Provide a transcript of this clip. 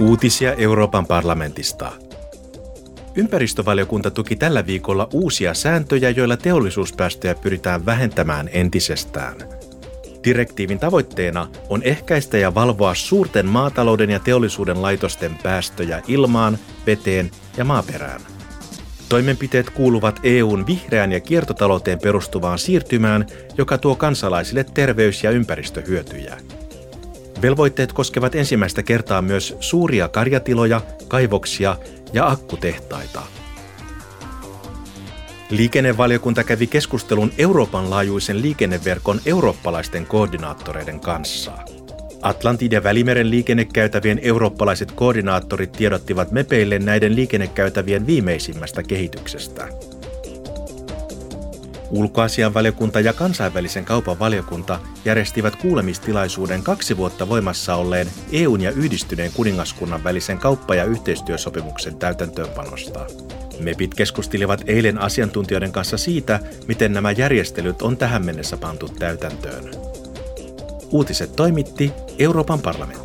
Uutisia Euroopan parlamentista. Ympäristövaliokunta tuki tällä viikolla uusia sääntöjä, joilla teollisuuspäästöjä pyritään vähentämään entisestään. Direktiivin tavoitteena on ehkäistä ja valvoa suurten maatalouden ja teollisuuden laitosten päästöjä ilmaan, veteen ja maaperään. Toimenpiteet kuuluvat EUn vihreään ja kiertotalouteen perustuvaan siirtymään, joka tuo kansalaisille terveys- ja ympäristöhyötyjä. Velvoitteet koskevat ensimmäistä kertaa myös suuria karjatiloja, kaivoksia ja akkutehtaita. Liikennevaliokunta kävi keskustelun Euroopan laajuisen liikenneverkon eurooppalaisten koordinaattoreiden kanssa. Atlantin ja Välimeren liikennekäytävien eurooppalaiset koordinaattorit tiedottivat mepeille näiden liikennekäytävien viimeisimmästä kehityksestä. Ulkoasianvaliokunta ja kansainvälisen kaupan valiokunta järjestivät kuulemistilaisuuden kaksi vuotta voimassa olleen EUn ja yhdistyneen kuningaskunnan välisen kauppa- ja yhteistyösopimuksen täytäntöönpanosta. MEPit keskustelivat eilen asiantuntijoiden kanssa siitä, miten nämä järjestelyt on tähän mennessä pantu täytäntöön. Uutiset toimitti Euroopan parlamentti.